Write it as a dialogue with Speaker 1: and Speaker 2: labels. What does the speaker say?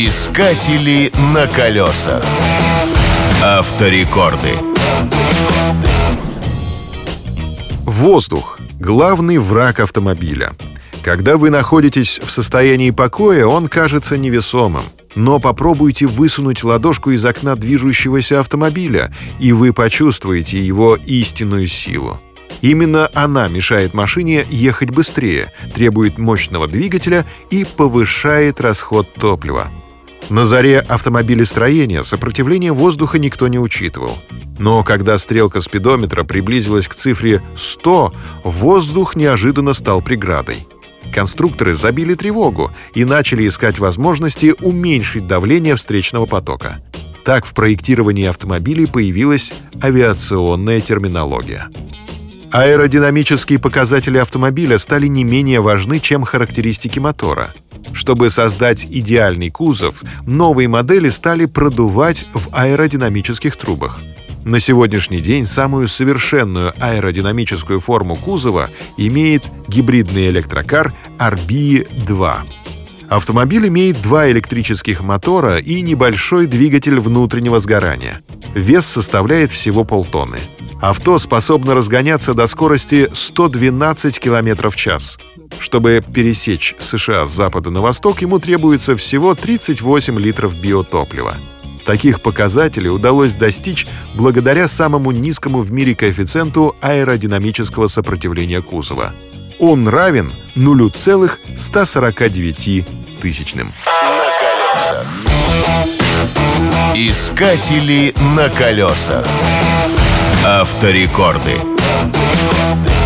Speaker 1: Искатели на колесах. Авторекорды.
Speaker 2: Воздух – главный враг автомобиля. Когда вы находитесь в состоянии покоя, он кажется невесомым. Но попробуйте высунуть ладошку из окна движущегося автомобиля, и вы почувствуете его истинную силу. Именно она мешает машине ехать быстрее, требует мощного двигателя и повышает расход топлива. На заре автомобилестроения сопротивление воздуха никто не учитывал. Но когда стрелка спидометра приблизилась к цифре 100, воздух неожиданно стал преградой. Конструкторы забили тревогу и начали искать возможности уменьшить давление встречного потока. Так в проектировании автомобилей появилась авиационная терминология. Аэродинамические показатели автомобиля стали не менее важны, чем характеристики мотора. Чтобы создать идеальный кузов, новые модели стали продувать в аэродинамических трубах. На сегодняшний день самую совершенную аэродинамическую форму кузова имеет гибридный электрокар RB2. Автомобиль имеет два электрических мотора и небольшой двигатель внутреннего сгорания. Вес составляет всего полтонны. Авто способно разгоняться до скорости 112 км в час. Чтобы пересечь США с запада на восток, ему требуется всего 38 литров биотоплива. Таких показателей удалось достичь благодаря самому низкому в мире коэффициенту аэродинамического сопротивления кузова. Он равен 0,149 тысячным.
Speaker 1: На колесах. Искатели на колесах. Авторекорды. Авторекорды.